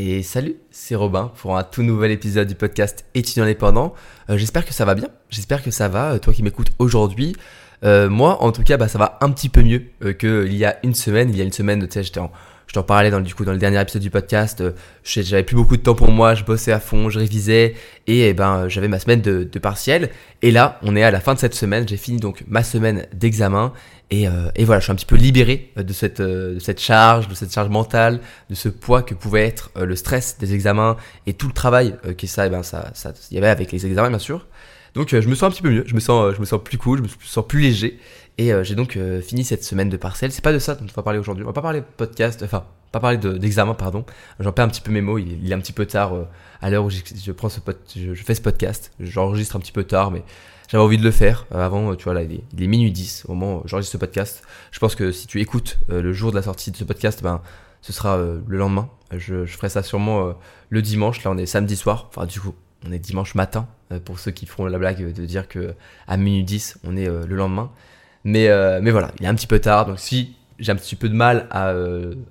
Et salut, c'est Robin pour un tout nouvel épisode du podcast étudiant indépendant. Euh, j'espère que ça va bien, j'espère que ça va, euh, toi qui m'écoutes aujourd'hui. Euh, moi, en tout cas, bah, ça va un petit peu mieux qu'il y a une semaine. Il y a une semaine, tu sais, j'étais je t'en parlais dans, du coup, dans le dernier épisode du podcast. j'avais plus beaucoup de temps pour moi, je bossais à fond, je révisais et, eh ben, j'avais ma semaine de, de partiel. Et là, on est à la fin de cette semaine. J'ai fini donc ma semaine d'examen euh, et, voilà, je suis un petit peu libéré euh, de cette, euh, de cette charge, de cette charge mentale, de ce poids que pouvait être le stress des examens et tout le travail que ça, eh ben, ça, ça, y avait avec les examens, bien sûr. Donc je me sens un petit peu mieux, je me sens, je me sens plus cool, je me sens plus léger. Et j'ai donc fini cette semaine de partiel. C'est pas de ça dont on va parler aujourd'hui. On va pas parler podcast, enfin, pas parler d'examen, pardon. J'en perds un petit peu mes mots. Il, est un petit peu tard à l'heure où je, prends ce je, je, fais ce podcast. J'enregistre un petit peu tard, mais j'avais envie de le faire. Euh, avant, tu vois, là, il est, minuit 10 au moment où j'enregistre ce podcast. Je pense que si tu écoutes euh, le jour de la sortie de ce podcast, ben, ce sera euh, le lendemain. Je, je, ferai ça sûrement le dimanche. Là, on est samedi soir. Enfin, du coup, on est dimanche matin. pour ceux qui feront la blague de dire que à minuit 10, on est le lendemain. Mais, mais voilà, il est un petit peu tard. Donc, si j'ai un petit peu de mal à,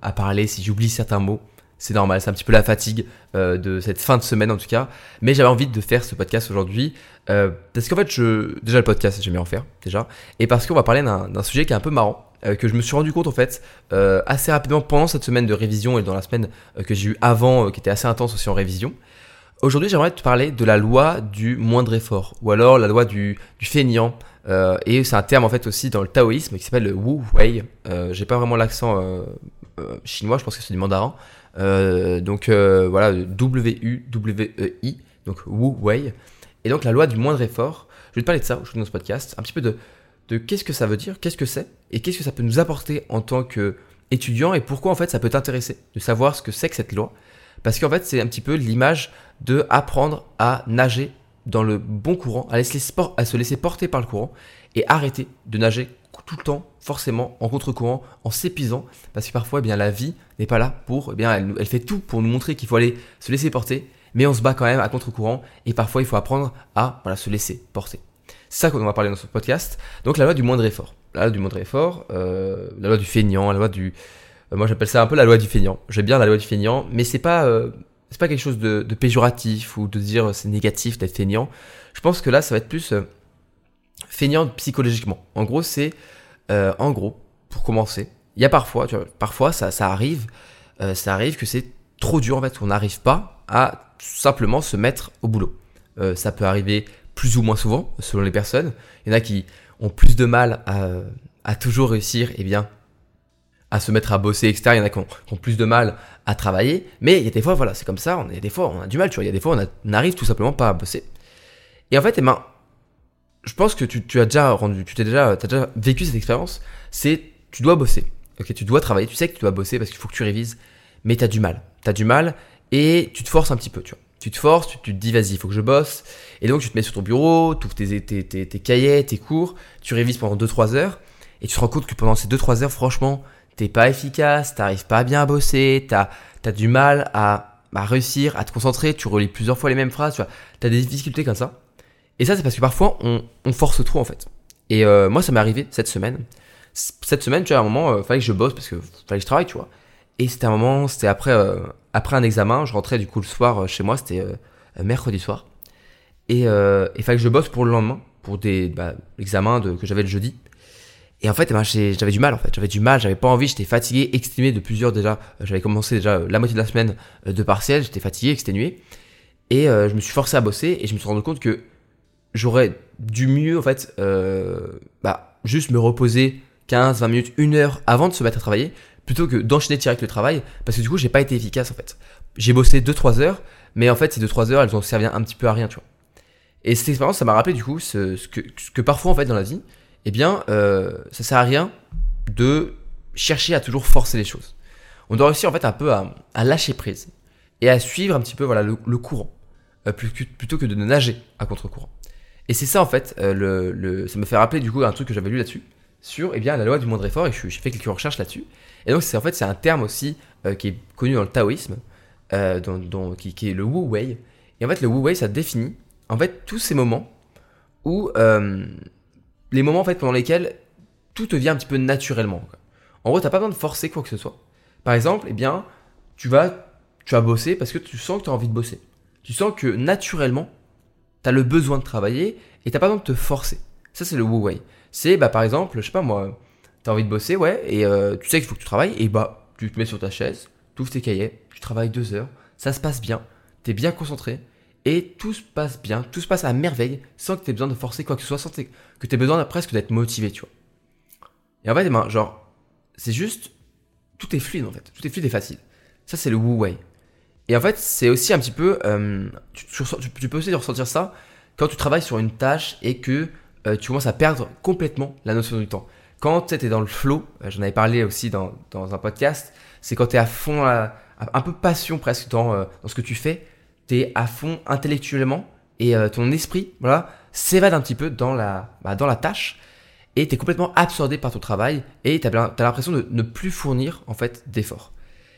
à parler, si j'oublie certains mots, c'est normal, c'est un petit peu la fatigue euh, de cette fin de semaine en tout cas. Mais j'avais envie de faire ce podcast aujourd'hui euh, parce qu'en fait, je... déjà le podcast, j'aime bien en faire déjà, et parce qu'on va parler d'un sujet qui est un peu marrant. Euh, que je me suis rendu compte en fait assez rapidement pendant cette semaine de révision et dans la semaine que j'ai eu avant qui était assez intense aussi en révision. Aujourd'hui j'aimerais te parler de la loi du moindre effort ou alors la loi du, du feignant et c'est un terme en fait aussi dans le taoïsme qui s'appelle le Wu Wei. j'ai pas vraiment l'accent chinois, je pense que c'est du mandarin. Euh, donc euh, voilà, W-U-W-E-I, donc Wu Wei. Et donc la loi du moindre effort, je vais te parler de ça aujourd'hui dans ce podcast, un petit peu de, de qu'est-ce que ça veut dire, qu'est-ce que c'est, et qu'est-ce que ça peut nous apporter en tant qu'étudiant, et pourquoi en fait ça peut t'intéresser de savoir ce que c'est que cette loi. Parce qu'en fait c'est un petit peu l'image de apprendre à nager dans le bon courant, à, se laisser porter par le courant, et arrêter de nager tout le temps, forcément, en contre-courant, en s'épuisant, parce que parfois, eh bien, la vie n'est pas là pour, eh bien, elle, fait tout pour nous montrer qu'il faut aller se laisser porter, mais on se bat quand même à contre-courant, et parfois, il faut apprendre à, se laisser porter. C'est ça qu'on va parler dans ce podcast. Donc, la loi du moindre effort. La loi du moindre effort, euh, la loi du feignant, la loi du, moi, j'appelle ça un peu la loi du feignant. J'aime bien la loi du feignant, mais c'est pas, euh, c'est pas quelque chose de, péjoratif ou de dire c'est négatif d'être feignant. Je pense que là, ça va être plus feignant psychologiquement. En gros, c'est euh, en gros, pour commencer, il y a parfois, tu vois, parfois ça, ça arrive, euh, ça arrive que c'est trop dur en fait, qu'on n'arrive pas à simplement se mettre au boulot. Euh, ça peut arriver plus ou moins souvent, selon les personnes. Il y en a qui ont plus de mal à, à toujours réussir, et eh bien, à se mettre à bosser, etc. Il y en a qui ont, plus de mal à travailler. Mais il y a des fois, voilà, c'est comme ça. On, a des fois, on a du mal, tu vois. Il y a des fois, on n'arrive tout simplement pas à bosser. Et en fait, eh ben, je pense que tu, as déjà rendu, tu t'es déjà, as déjà vécu cette expérience. C'est, tu dois bosser. Ok, tu dois travailler. Tu sais que tu dois bosser parce qu'il faut que tu révises, mais tu as du mal. Tu as du mal et tu te forces un petit peu, tu vois. Tu te forces, tu, te dis vas-y, il faut que je bosse. Et donc tu te mets sur ton bureau, tu ouvres tes, tes, tes, cahiers, tes cours, tu révises pendant 2-3 heures et tu te rends compte que pendant ces 2-3 heures, franchement, t'es pas efficace, t'arrives pas bien à bosser, t'as as du mal à, à réussir, à te concentrer, tu relis plusieurs fois les mêmes phrases, tu vois. T'as des difficultés comme ça. Et ça, c'est parce que parfois, on, on, force trop, en fait. Et euh, moi, ça m'est arrivé cette semaine. Cette semaine, tu vois, à un moment, euh, fallait que je bosse parce que fallait que je travaille, tu vois. Et c'était un moment, c'était après, euh, après un examen. Je rentrais du coup le soir chez moi, c'était mercredi soir. Et il fallait que je bosse pour le lendemain, pour des bah, examens que j'avais le jeudi. Et en fait, eh ben, j'avais du mal, en fait. J'avais du mal, j'avais pas envie, j'étais fatigué, exténué de plusieurs déjà. J'avais commencé déjà la moitié de la semaine de partiel, j'étais fatigué, exténué. Et je me suis forcé à bosser et je me suis rendu compte que j'aurais du mieux, en fait, euh, bah, juste me reposer 15, 20 minutes, une heure avant de se mettre à travailler, plutôt que d'enchaîner direct le travail, parce que du coup, j'ai pas été efficace, en fait. J'ai bossé 2-3 heures, mais en fait, ces 2-3 heures, elles ont servi un petit peu à rien, tu vois. Et cette expérience, ça m'a rappelé, du coup, ce, que, ce, que, parfois, en fait, dans la vie, eh bien, euh, ça sert à rien de chercher à toujours forcer les choses. On doit réussir, en fait, un peu à, lâcher prise et à suivre un petit peu, voilà, le, courant, euh, plutôt que de nager à contre-courant. Et c'est ça en fait, euh, ça me fait rappeler du coup un truc que j'avais lu là-dessus, sur eh bien, la loi du moindre effort, et j'ai fait quelques recherches là-dessus. Et donc c'est en fait c'est un terme aussi euh, qui est connu dans le taoïsme, qui, qui, est le Wu Wei. Et en fait le Wu Wei ça définit en fait tous ces moments où les moments en fait pendant lesquels tout te vient un petit peu naturellement. En gros t'as pas besoin de forcer quoi que ce soit. Par exemple, eh bien tu vas tu vas bosser parce que tu sens que tu as envie de bosser. Tu sens que naturellement, tu as le besoin de travailler et tu pas besoin de te forcer. Ça, c'est le Wu Wei. C'est, bah, par exemple, je sais pas moi, tu as envie de bosser, ouais, et euh, tu sais qu'il faut que tu travailles, et bah, tu te mets sur ta chaise, tu ouvres tes cahiers, tu travailles deux heures, ça se passe bien, tu es bien concentré, et tout se passe bien, tout se passe à merveille, sans que tu aies besoin de forcer quoi que ce soit, sans que tu aies besoin presque d'être motivé, tu vois. Et en fait, ben, genre, c'est juste, tout est fluide en fait, tout est fluide et facile. Ça, c'est le Wu Wei. Et en fait, c'est aussi un petit peu, euh, tu, peux aussi ressentir ça quand tu travailles sur une tâche et que euh, tu commences à perdre complètement la notion du temps. Quand tu es dans le flow, euh, j'en avais parlé aussi dans, un podcast, c'est quand tu es à fond, un peu passion presque dans ce que tu fais, tu es à fond intellectuellement et euh, ton esprit voilà, s'évade un petit peu dans la, bah, dans la tâche et tu es complètement absorbé par ton travail et tu as, l'impression de ne plus fournir en fait d'efforts.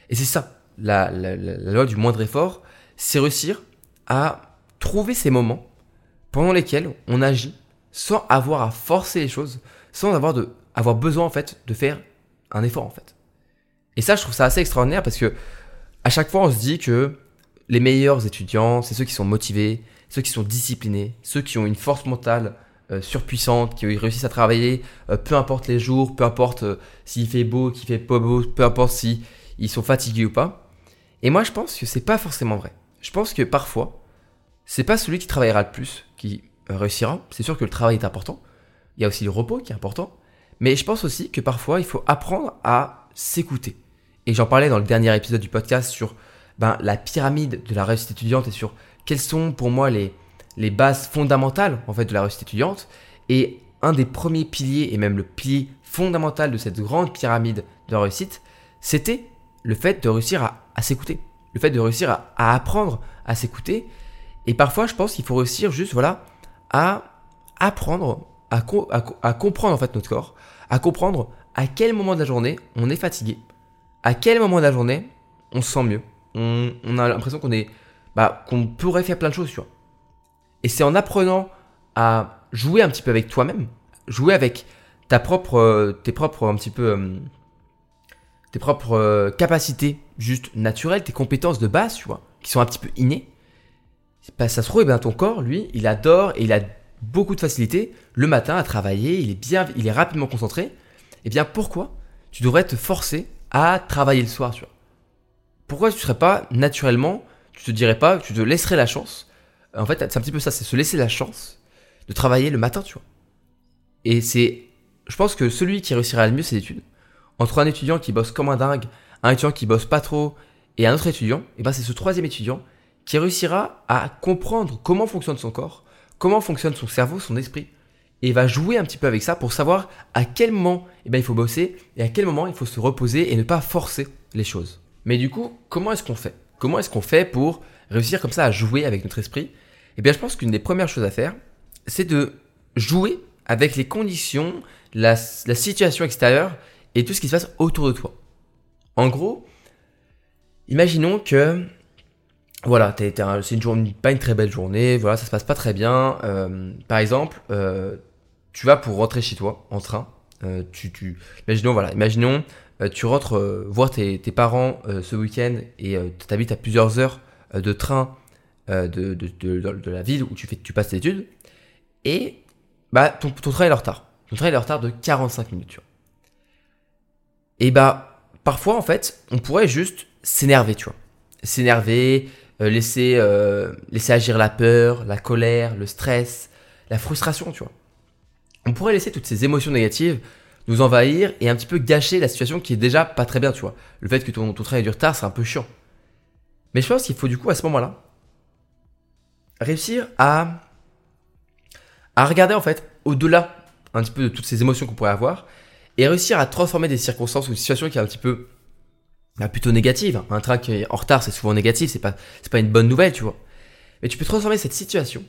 Et c'est ça, la, la, loi du moindre effort, c'est réussir à trouver ces moments pendant lesquels on agit sans avoir à forcer les choses, sans avoir, de, avoir besoin en fait de faire un effort en fait. Et ça, je trouve ça assez extraordinaire parce que à chaque fois, on se dit que les meilleurs étudiants, c'est ceux qui sont motivés, ceux qui sont disciplinés, ceux qui ont une force mentale euh, surpuissante, qui réussissent à travailler, euh, peu importe les jours, peu importe euh, s'il fait beau, qu'il fait pas beau, peu importe si sont fatigués ou pas. Et moi, je pense que c'est pas forcément vrai. Je pense que parfois, c'est pas celui qui travaillera le plus qui réussira. C'est sûr que le travail est important. Il y a aussi le repos qui est important. Mais je pense aussi que parfois, il faut apprendre à s'écouter. Et j'en parlais dans le dernier épisode du podcast sur ben, la pyramide de la réussite étudiante et sur quelles sont pour moi les, les bases fondamentales en fait de la réussite étudiante. Et un des premiers piliers, et même le pilier fondamental de cette grande pyramide de la réussite, c'était le fait de réussir à, s'écouter. Le fait de réussir à, apprendre à s'écouter. Et parfois, je pense qu'il faut réussir juste voilà, à apprendre, à, à, comprendre en fait notre corps, à comprendre à quel moment de la journée on est fatigué, à quel moment de la journée on se sent mieux, on, a l'impression qu'on est, bah, qu'on pourrait faire plein de choses, tu vois. Et c'est en apprenant à jouer un petit peu avec toi-même, jouer avec ta propre, euh, tes propres, un petit peu, euh, tes propres euh, capacités juste naturelles, tes compétences de base, tu vois, qui sont un petit peu innées. Bah, ça se trouve, eh ben, ton corps, lui, il adore et il a beaucoup de facilité le matin à travailler, il est bien, il est rapidement concentré. Et eh bien, pourquoi tu devrais te forcer à travailler le soir, tu vois? Pourquoi tu serais pas naturellement, tu te dirais pas, tu te laisserais la chance. En fait, c'est un petit peu ça, c'est se laisser la chance de travailler le matin, tu vois. Et c'est, je pense que celui qui réussira le mieux ses études, entre un étudiant qui bosse comme un dingue, un étudiant qui bosse pas trop, et un autre étudiant, et ben c'est ce troisième étudiant qui réussira à comprendre comment fonctionne son corps, comment fonctionne son cerveau, son esprit, et va jouer un petit peu avec ça pour savoir à quel moment eh ben, il faut bosser et à quel moment il faut se reposer et ne pas forcer les choses. Mais du coup, comment est-ce qu'on fait? Comment est-ce qu'on fait pour réussir comme ça à jouer avec notre esprit? Eh bien, je pense qu'une des premières choses à faire, c'est de jouer avec les conditions, la, situation extérieure et tout ce qui se passe autour de toi. En gros, imaginons que voilà, c'est une journée, pas une très belle journée, voilà, ça se passe pas très bien. Euh, par exemple, euh, tu vas pour rentrer chez toi en train. Euh, tu, imaginons, voilà, imaginons, tu rentres euh, voir tes, parents euh, ce week-end et tu habites à plusieurs heures de train de, la ville où tu, fais, tu passes tes études, et bah, ton, train est en retard. Ton train est en retard de 45 minutes. Et bah, parfois, en fait, on pourrait juste s'énerver, tu vois. S'énerver, laisser, laisser agir la peur, la colère, le stress, la frustration, tu vois. On pourrait laisser toutes ces émotions négatives nous envahir et un petit peu gâcher la situation qui est déjà pas très bien, tu vois. Le fait que ton, train ait du retard, c'est un peu chiant. Mais je pense qu'il faut du coup à ce moment-là réussir à, à regarder en fait au-delà un petit peu de toutes ces émotions qu'on pourrait avoir et réussir à transformer des circonstances ou une situation qui est un petit peu bah, plutôt négative. Un train qui est en retard, c'est souvent négatif, c'est pas, c'est pas une bonne nouvelle, tu vois. Mais tu peux transformer cette situation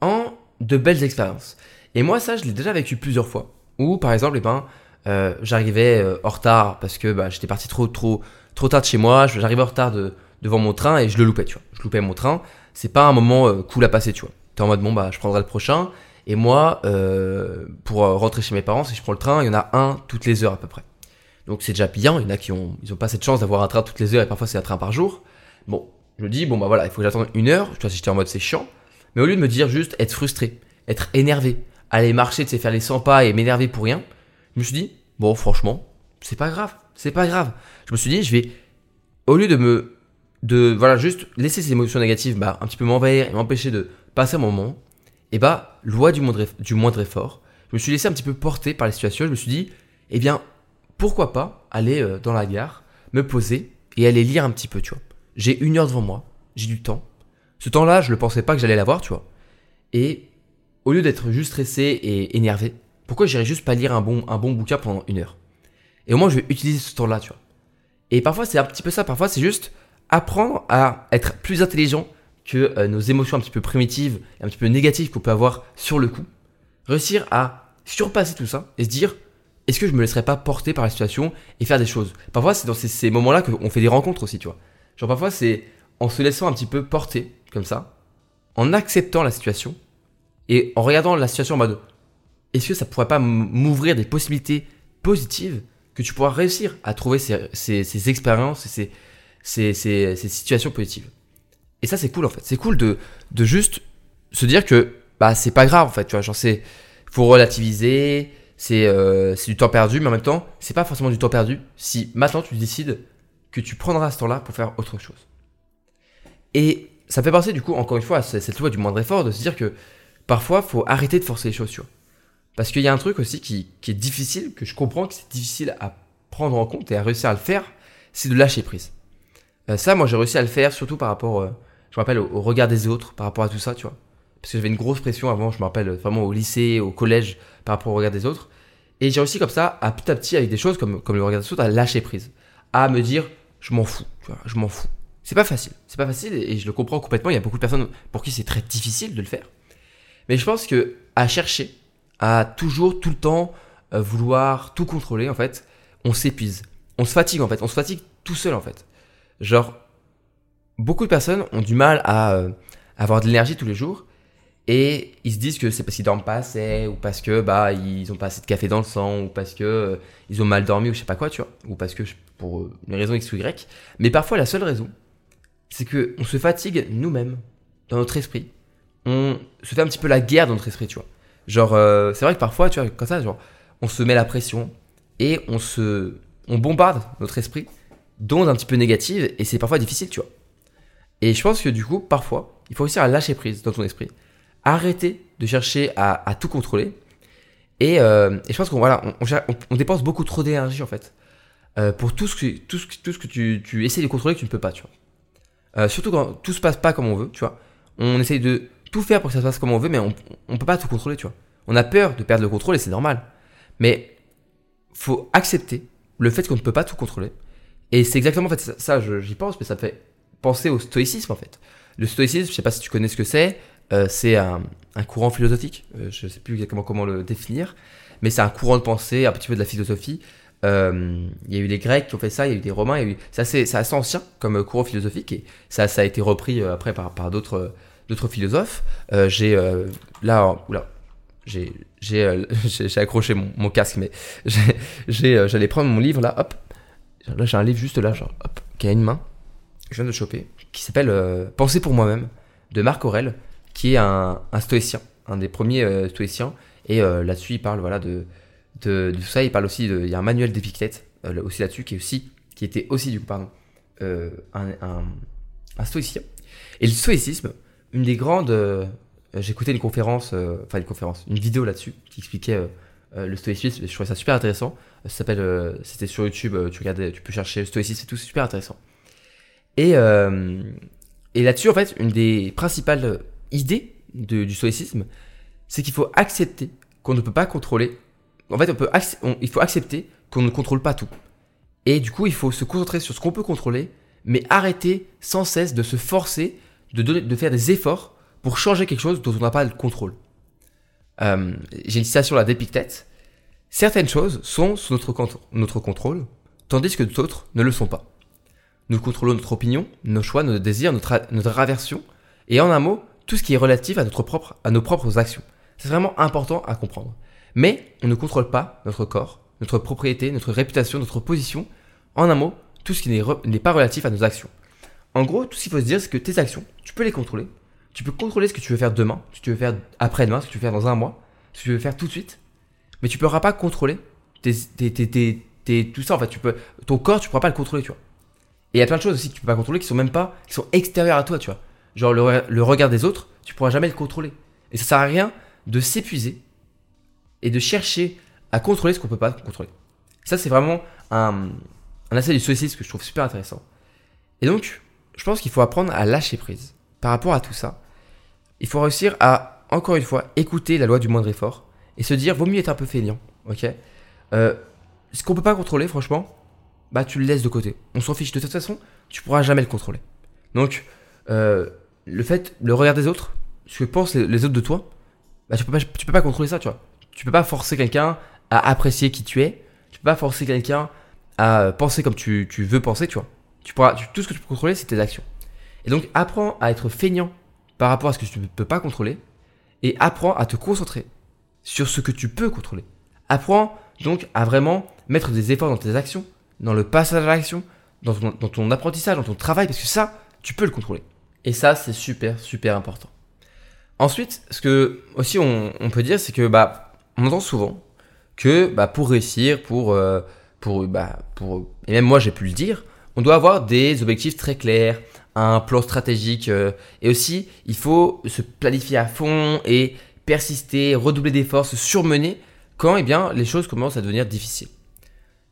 en de belles expériences. Et moi, ça, je l'ai déjà vécu plusieurs fois. Ou par exemple, eh ben, euh, j'arrivais euh, en retard parce que bah, j'étais parti trop, tard de chez moi, j'arrivais en retard de, devant mon train et je le loupais, tu. Je loupais mon train. C'est pas un moment euh, cool à passer, tu vois. T'es en mode, bon, bah, je prendrai le prochain. Et moi, pour rentrer chez mes parents, si je prends le train, il y en a un toutes les heures à peu près. Donc c'est déjà bien, il y en a qui ont, ils ont pas cette chance d'avoir un train toutes les heures et parfois c'est un train par jour. Bon, je dis, bon bah voilà, il faut que j'attende une heure, tu vois, si j'étais en mode c'est chiant, mais au lieu de me dire juste être frustré, être énervé, aller marcher, tu faire les 100 pas et m'énerver pour rien, je me suis dit, bon franchement, c'est pas grave, c'est pas grave. Je me suis dit, je vais, au lieu de me, de, voilà, juste laisser ces émotions négatives, bah, un petit peu m'envahir et m'empêcher de passer un moment, et bah, loi du moindre, du moindre effort, je me suis laissé un petit peu porter par les situations, je me suis dit, eh bien, pourquoi pas aller euh, dans la gare, me poser et aller lire un petit peu, tu vois. J'ai une heure devant moi, j'ai du temps. Ce temps-là, je ne pensais pas que j'allais l'avoir, tu vois. Et au lieu d'être juste stressé et énervé, pourquoi j'irais juste pas lire un bon, un bon bouquin pendant une heure? Et au moins, je vais utiliser ce temps-là, tu vois. Et parfois, c'est un petit peu ça. Parfois, c'est juste apprendre à être plus intelligent que euh, nos émotions un petit peu primitives un petit peu négatives qu'on peut avoir sur le coup. Réussir à surpasser tout ça et se dire est-ce que je me laisserai pas porter par la situation et faire des choses? Parfois, c'est dans ces, ces moments-là qu'on fait des rencontres aussi, tu vois. Genre, parfois, c'est en se laissant un petit peu porter, comme ça, en acceptant la situation et en regardant la situation en mode est-ce que ça pourrait pas m'ouvrir des possibilités positives que tu pourras réussir à trouver ces, ces, ces expériences ces, ces, ces, situations positives? Et ça, c'est cool en fait. C'est cool de, de juste se dire que bah, c'est pas grave en fait. Tu vois, genre, c'est. Faut relativiser, c'est euh, du temps perdu, mais en même temps, c'est pas forcément du temps perdu si maintenant tu décides que tu prendras ce temps-là pour faire autre chose. Et ça fait penser du coup, encore une fois, à cette loi du moindre effort, de se dire que parfois, faut arrêter de forcer les choses. Parce qu'il y a un truc aussi qui, est difficile, que je comprends que c'est difficile à prendre en compte et à réussir à le faire, c'est de lâcher prise. Euh, ça, moi, j'ai réussi à le faire, surtout par rapport, euh, je me au, regard des autres, par rapport à tout ça, tu vois. Parce que j'avais une grosse pression avant, je me rappelle vraiment au lycée, au collège, par rapport au regard des autres. Et j'ai réussi comme ça, à petit à petit, avec des choses comme, comme le regard des autres, à lâcher prise. À me dire, je m'en fous, tu vois, je m'en fous. C'est pas facile, c'est pas facile et je le comprends complètement. Il y a beaucoup de personnes pour qui c'est très difficile de le faire. Mais je pense que à chercher, à toujours, tout le temps, euh, vouloir tout contrôler, en fait, on s'épuise. On se fatigue, en fait. On se fatigue tout seul, en fait. Genre, beaucoup de personnes ont du mal à euh, avoir de l'énergie tous les jours. Et ils se disent que c'est parce qu'ils dorment pas assez, ou parce que bah ils ont pas assez de café dans le sang, ou parce que euh, ils ont mal dormi, ou je sais pas quoi, tu vois, ou parce que pour une raison X ou Y. Mais parfois la seule raison, c'est que on se fatigue nous-mêmes dans notre esprit. On se fait un petit peu la guerre dans notre esprit, tu vois. Genre, euh, c'est vrai que parfois, tu vois, comme ça, genre, on se met la pression et on se, on bombarde notre esprit d'ondes un petit peu négatives et c'est parfois difficile, tu vois. Et je pense que du coup, parfois, il faut réussir à lâcher prise dans ton esprit, arrêter de chercher à, tout contrôler. Et, euh, et, je pense qu'on voilà, on, dépense beaucoup trop d'énergie en fait euh, pour tout ce que tout ce, tout ce que tu, tu essaies de contrôler que tu ne peux pas, tu vois. Surtout quand tout se passe pas comme on veut, tu vois. On essaye de tout faire pour que ça se passe comme on veut, mais on, on peut pas tout contrôler, tu vois. On a peur de perdre le contrôle et c'est normal. Mais faut accepter le fait qu'on ne peut pas tout contrôler. Et c'est exactement en fait ça, j'y pense, mais ça fait penser au stoïcisme en fait. Le stoïcisme, je sais pas si tu connais ce que c'est, euh, c'est un, courant philosophique. Euh, je sais plus exactement comment le définir, mais c'est un courant de pensée, un petit peu de la philosophie. Euh, il y a eu les Grecs qui ont fait ça, il y a eu des Romains, c'est assez, assez, ancien comme courant philosophique et ça, ça a été repris euh, après par, par d'autres d'autres philosophes. Euh, j'ai euh, là, oula, j'ai j'ai euh, accroché mon, mon, casque, mais j'ai j'allais prendre mon livre là, hop. Là j'ai un livre juste là, genre hop, qui a une main. Je viens de choper, qui s'appelle Penser pour moi-même de Marc Aurel, qui est un, un stoïcien, un des premiers stoïciens. Et là-dessus, il parle voilà de, de, tout ça. Il parle aussi de, il y a un manuel d'Épictète aussi là-dessus qui est aussi, qui était aussi du coup pardon, un, un stoïcien. Et le stoïcisme, une des grandes. Euh, écouté une conférence, euh, enfin une conférence, une vidéo là-dessus qui expliquait euh, le stoïcisme. Je trouvais ça super intéressant. Ça s'appelle, c'était sur YouTube. tu regardais, tu peux chercher le stoïcisme et tout, c'est super intéressant. Et et là-dessus, en fait, une des principales idées du stoïcisme, c'est qu'il faut accepter qu'on ne peut pas contrôler. En fait, on peut il faut accepter qu'on ne contrôle pas tout. Et du coup, il faut se concentrer sur ce qu'on peut contrôler, mais arrêter sans cesse de se forcer de, de faire des efforts pour changer quelque chose dont on n'a pas le contrôle. Euh, J'ai une citation là d'Épictète. Certaines choses sont sous notre, notre contrôle, tandis que d'autres ne le sont pas. Nous contrôlons notre opinion, nos choix, nos désirs, notre, notre aversion, et en un mot, tout ce qui est relatif à, notre propre, à nos propres actions. C'est vraiment important à comprendre. Mais on ne contrôle pas notre corps, notre propriété, notre réputation, notre position. En un mot, tout ce qui n'est pas relatif à nos actions. En gros, tout ce qu'il faut se dire, c'est que tes actions, tu peux les contrôler. Tu peux contrôler ce que tu veux faire demain, ce que tu veux faire après-demain, ce que tu veux faire dans un mois, ce que tu veux faire tout de suite. Mais tu ne pourras pas contrôler tes, tout ça. En fait, tu peux, ton corps, tu ne pourras pas le contrôler, tu vois. Et il y a plein de choses aussi que tu peux pas contrôler qui sont même pas, qui sont extérieures à toi, tu vois. Genre le, le regard des autres, tu pourras jamais le contrôler. Et ça sert à rien de s'épuiser et de chercher à contrôler ce qu'on peut pas contrôler. Ça, c'est vraiment un, un aspect du stoïcisme que je trouve super intéressant. Et donc, je pense qu'il faut apprendre à lâcher prise par rapport à tout ça. Il faut réussir à, encore une fois, écouter la loi du moindre effort et se dire, vaut mieux être un peu feignant, ok? Euh, Ce qu'on peut pas contrôler, franchement, bah tu le laisses de côté. On s'en fiche. De toute façon, tu pourras jamais le contrôler. Donc, euh, le fait, le regard des autres, ce que pensent les, autres de toi, bah tu peux pas, tu peux pas contrôler ça, tu vois. Tu peux pas forcer quelqu'un à apprécier qui tu es. Tu peux pas forcer quelqu'un à penser comme tu, tu, veux penser, tu vois. Tout ce que tu peux contrôler, c'est tes actions. Et donc, apprends à être feignant par rapport à ce que tu ne peux pas contrôler et apprends à te concentrer sur ce que tu peux contrôler. Apprends donc à vraiment mettre des efforts dans tes actions dans le passage à l'action, dans ton, apprentissage, dans ton travail, parce que ça, tu peux le contrôler. Et ça, c'est super, super important. Ensuite, ce que aussi on, peut dire, c'est que bah, on entend souvent que bah, pour réussir, pour, euh, pour, bah, pour, et même moi j'ai pu le dire, on doit avoir des objectifs très clairs, un plan stratégique, euh, et aussi il faut se planifier à fond et persister, redoubler d'efforts, se surmener quand eh bien, les choses commencent à devenir difficiles.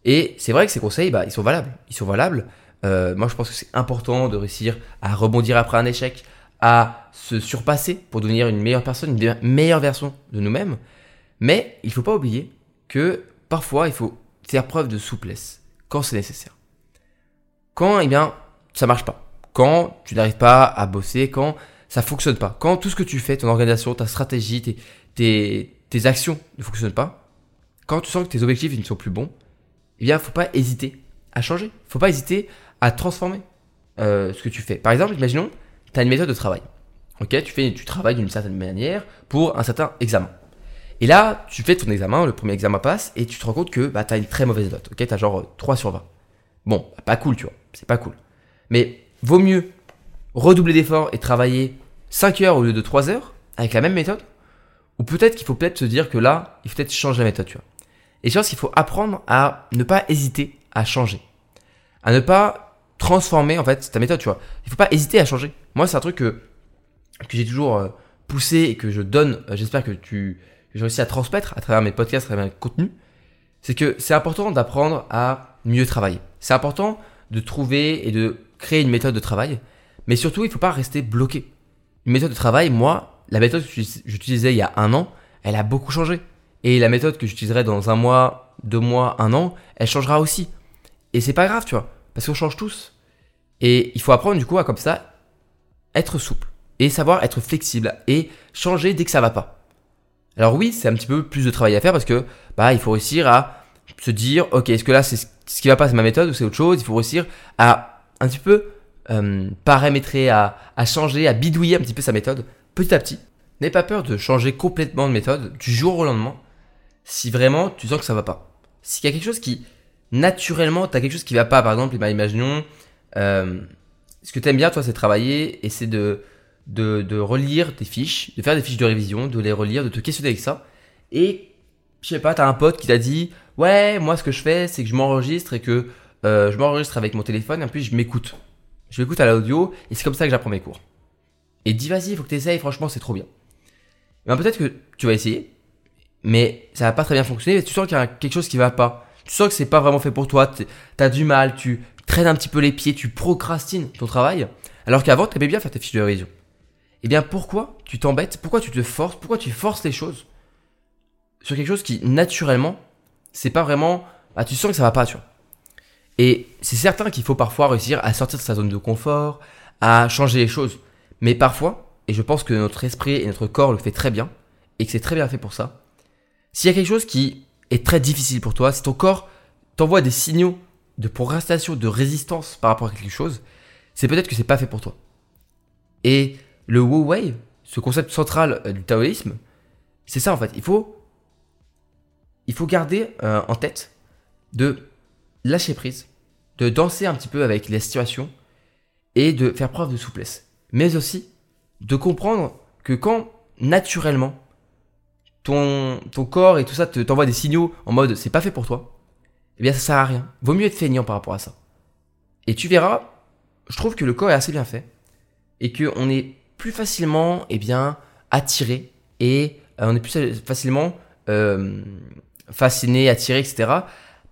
Et c'est vrai que ces conseils, bah, ils sont valables. Ils sont valables. Euh, moi, je pense que c'est important de réussir à rebondir après un échec, à se surpasser pour devenir une meilleure personne, une meilleure version de nous-mêmes. Mais il ne faut pas oublier que parfois, il faut faire preuve de souplesse quand c'est nécessaire. Quand, eh bien, ça marche pas. Quand tu n'arrives pas à bosser, quand ça fonctionne pas. Quand tout ce que tu fais, ton organisation, ta stratégie, tes, actions ne fonctionnent pas. Quand tu sens que tes objectifs ne sont plus bons, eh bien, faut pas hésiter à changer. Faut pas hésiter à transformer euh, ce que tu fais. Par exemple, imaginons, tu as une méthode de travail. Ok, tu fais, tu travailles d'une certaine manière pour un certain examen. Et là, tu fais ton examen, le premier examen passe, et tu te rends compte que bah, tu as une très mauvaise note. Ok, tu as genre 3 sur 20. Bon, pas cool, tu vois. C'est pas cool. Mais vaut mieux redoubler d'efforts et travailler 5 heures au lieu de 3 heures avec la même méthode. Ou peut-être qu'il faut peut-être se dire que là, il faut peut-être changer la méthode, tu vois. Et je pense qu'il faut apprendre à ne pas hésiter à changer. À ne pas transformer, en fait, ta méthode, tu vois. Il faut pas hésiter à changer. Moi, c'est un truc que, que j'ai toujours euh, poussé et que je donne, euh, j'espère que tu, que j'ai réussi à transmettre à travers mes podcasts, à travers mes contenus. C'est que c'est important d'apprendre à mieux travailler. C'est important de trouver et de créer une méthode de travail. Mais surtout, il ne faut pas rester bloqué. Une méthode de travail, moi, la méthode que j'utilisais il y a un an, elle a beaucoup changé. Et la méthode que j'utiliserai dans un mois, deux mois, un an, elle changera aussi. Et c'est pas grave, tu vois, parce qu'on change tous. Et il faut apprendre du coup à comme ça être souple et savoir être flexible et changer dès que ça va pas. Alors oui, c'est un petit peu plus de travail à faire parce que bah il faut réussir à se dire ok est-ce que là c'est ce qui va pas c'est ma méthode ou c'est autre chose. Il faut réussir à un petit peu euh, paramétrer, à, changer, à bidouiller un petit peu sa méthode petit à petit. N'aie pas peur de changer complètement de méthode du jour au lendemain si vraiment tu sens que ça va pas. S'il y a quelque chose qui, naturellement, tu as quelque chose qui va pas, par exemple, imaginons, euh, ce que tu aimes bien, toi, c'est travailler et c'est de, de, de, relire tes fiches, de faire des fiches de révision, de les relire, de te questionner avec ça. Et, je sais pas, tu as un pote qui t'a dit, ouais, moi, ce que je fais, c'est que je m'enregistre et que euh, je m'enregistre avec mon téléphone et puis je m'écoute. Je m'écoute à l'audio et c'est comme ça que j'apprends mes cours. Et dis, vas-y, faut que tu essayes, franchement, c'est trop bien. Ben, peut-être que tu vas essayer, mais ça va pas très bien fonctionner. Tu sens qu'il y a quelque chose qui va pas. Tu sens que c'est pas vraiment fait pour toi. Tu as du mal, tu traînes un petit peu les pieds, tu procrastines ton travail. Alors qu'avant, tu aimais bien faire tes fiches de révision. Eh bien, pourquoi tu t'embêtes? Pourquoi tu te forces? Pourquoi tu forces les choses sur quelque chose qui, naturellement, c'est pas vraiment. Ah, tu sens que ça va pas, tu vois. Et c'est certain qu'il faut parfois réussir à sortir de sa zone de confort, à changer les choses. Mais parfois, et je pense que notre esprit et notre corps le fait très bien, et que c'est très bien fait pour ça, s'il y a quelque chose qui est très difficile pour toi, si ton corps t'envoie des signaux de procrastination, de résistance par rapport à quelque chose, c'est peut-être que c'est pas fait pour toi. Et le Wu Wei, ce concept central euh, du taoïsme, c'est ça en fait. Il faut, il faut garder euh, en tête de lâcher prise, de danser un petit peu avec les situations et de faire preuve de souplesse. Mais aussi de comprendre que quand naturellement ton, corps et tout ça te, t'envoie des signaux en mode c'est pas fait pour toi, eh bien ça sert à rien. Vaut mieux être feignant par rapport à ça. Et tu verras, je trouve que le corps est assez bien fait et qu'on est plus facilement eh bien, attiré et euh, on est plus facilement euh, fasciné, attiré, etc.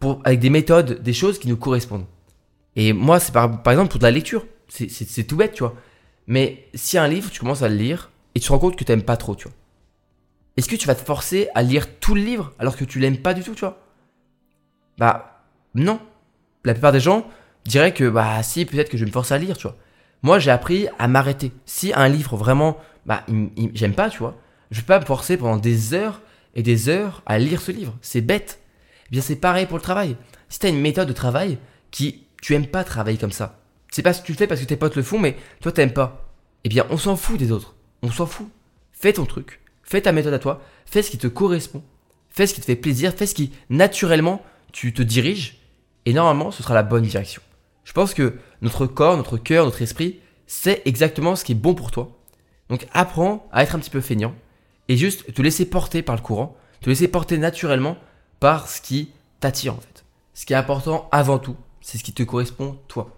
Pour, avec des méthodes, des choses qui nous correspondent. Et moi, c'est par, exemple pour de la lecture. C'est tout bête, tu vois. Mais si un livre, tu commences à le lire et tu te rends compte que tu n'aimes pas trop, tu vois. Est-ce que tu vas te forcer à lire tout le livre alors que tu l'aimes pas du tout, tu vois? Bah, non. La plupart des gens diraient que, bah, si, peut-être que je vais me forcer à lire, tu vois. Moi, j'ai appris à m'arrêter. Si un livre vraiment, bah, j'aime pas, tu vois, je vais pas me forcer pendant des heures et des heures à lire ce livre. C'est bête. Eh bien, c'est pareil pour le travail. Si tu as une méthode de travail qui, tu aimes pas travailler comme ça, c'est pas ce que tu le fais parce que tes potes le font, mais toi t'aimes pas. Eh bien, on s'en fout des autres. On s'en fout. Fais ton truc. Fais ta méthode à toi. Fais ce qui te correspond. Fais ce qui te fait plaisir. Fais ce qui, naturellement, tu te diriges. Et normalement, ce sera la bonne direction. Je pense que notre corps, notre cœur, notre esprit, c'est exactement ce qui est bon pour toi. Donc apprends à être un petit peu feignant et juste te laisser porter par le courant, te laisser porter naturellement par ce qui t'attire en fait. Ce qui est important avant tout, c'est ce qui te correspond toi.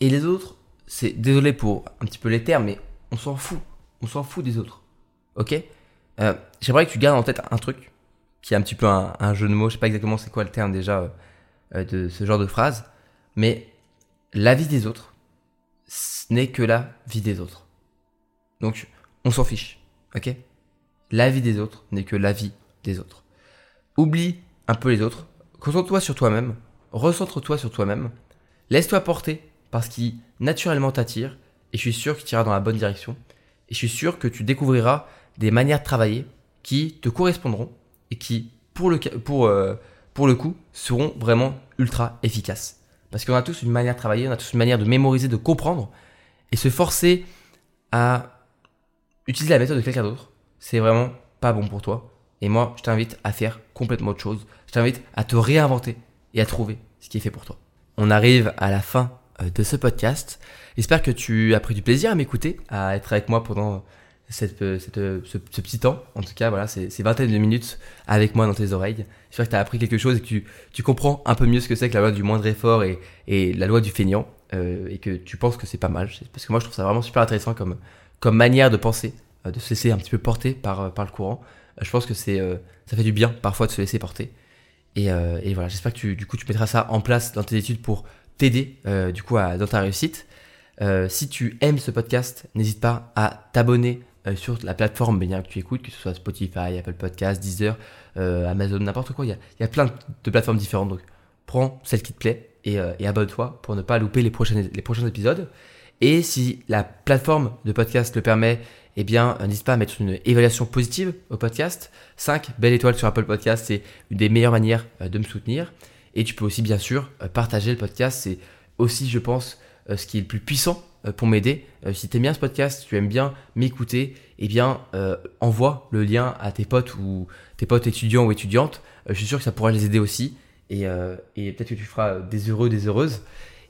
Et les autres, c'est désolé pour un petit peu les termes, mais on s'en fout. On s'en fout des autres. Ok? Euh, J'aimerais que tu gardes en tête un truc qui est un petit peu un, jeu de mots. Je sais pas exactement c'est quoi le terme déjà euh, de ce genre de phrase, mais la vie des autres, ce n'est que la vie des autres. Donc, on s'en fiche. Ok? La vie des autres n'est que la vie des autres. Oublie un peu les autres. Concentre-toi sur toi-même. Recentre-toi sur toi-même. Laisse-toi porter par ce qui naturellement t'attire, et je suis sûr que tu iras dans la bonne direction, et je suis sûr que tu découvriras des manières de travailler qui te correspondront et qui, pour le, pour, euh, pour le coup, seront vraiment ultra efficaces. Parce qu'on a tous une manière de travailler, on a tous une manière de mémoriser, de comprendre, et se forcer à utiliser la méthode de quelqu'un d'autre, c'est vraiment pas bon pour toi. Et moi, je t'invite à faire complètement autre chose. Je t'invite à te réinventer et à trouver ce qui est fait pour toi. On arrive à la fin euh, de ce podcast. J'espère que tu as pris du plaisir à m'écouter, à être avec moi pendant cette, euh, euh, ce, petit temps. En tout cas, voilà, c'est vingtaine de minutes avec moi dans tes oreilles. J'espère que tu as appris quelque chose et que tu, tu, comprends un peu mieux ce que c'est que la loi du moindre effort et, et la loi du feignant et que tu penses que c'est pas mal. Parce que moi, je trouve ça vraiment super intéressant comme, comme manière de penser, de se laisser un petit peu porter par, par le courant. je pense que c'est ça fait du bien parfois de se laisser porter. Et, voilà, j'espère que tu, du coup, tu mettras ça en place dans tes études pour t'aider euh, du coup dans ta réussite. Euh, si tu aimes ce podcast, n'hésite pas à t'abonner euh, sur la plateforme bien que tu écoutes, que ce soit Spotify, Apple Podcast, Deezer, Amazon, n'importe quoi. Il y, a, il y, a, plein de plateformes différentes. Donc prends celle qui te plaît et, et abonne-toi pour ne pas louper les prochains, les prochains épisodes. Et si la plateforme de podcast le permet, eh bien, n'hésite pas à mettre une évaluation positive au podcast. 5 belles étoiles sur Apple Podcast, c'est une des meilleures manières de me soutenir. Et tu peux aussi, bien sûr, euh, partager le podcast. C'est aussi, je pense, euh, ce qui est le plus puissant euh, pour m'aider. Si tu aimes bien ce podcast, tu aimes bien m'écouter, eh bien, envoie le lien à tes potes ou tes potes étudiants ou étudiantes. je suis sûr que ça pourra les aider aussi. Et peut-être que tu feras des heureux, des heureuses.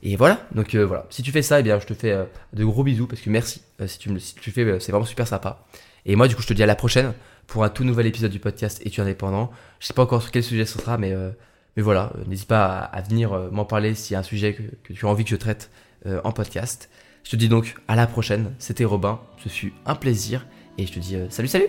Et voilà, donc voilà. Si tu fais ça, eh bien, je te fais de gros bisous parce que merci. si, tu me, si tu fais, c'est vraiment super sympa. Et moi, du coup, je te dis à la prochaine pour un tout nouvel épisode du podcast Études indépendant. Je sais pas encore sur quel sujet ce sera, mais mais voilà, euh, n'hésite pas à, venir euh, m'en parler s'il y a un sujet que, tu as envie que je traite euh, en podcast. Je te dis donc à la prochaine. C'était Robin. Ce fut un plaisir. Et je te dis salut, salut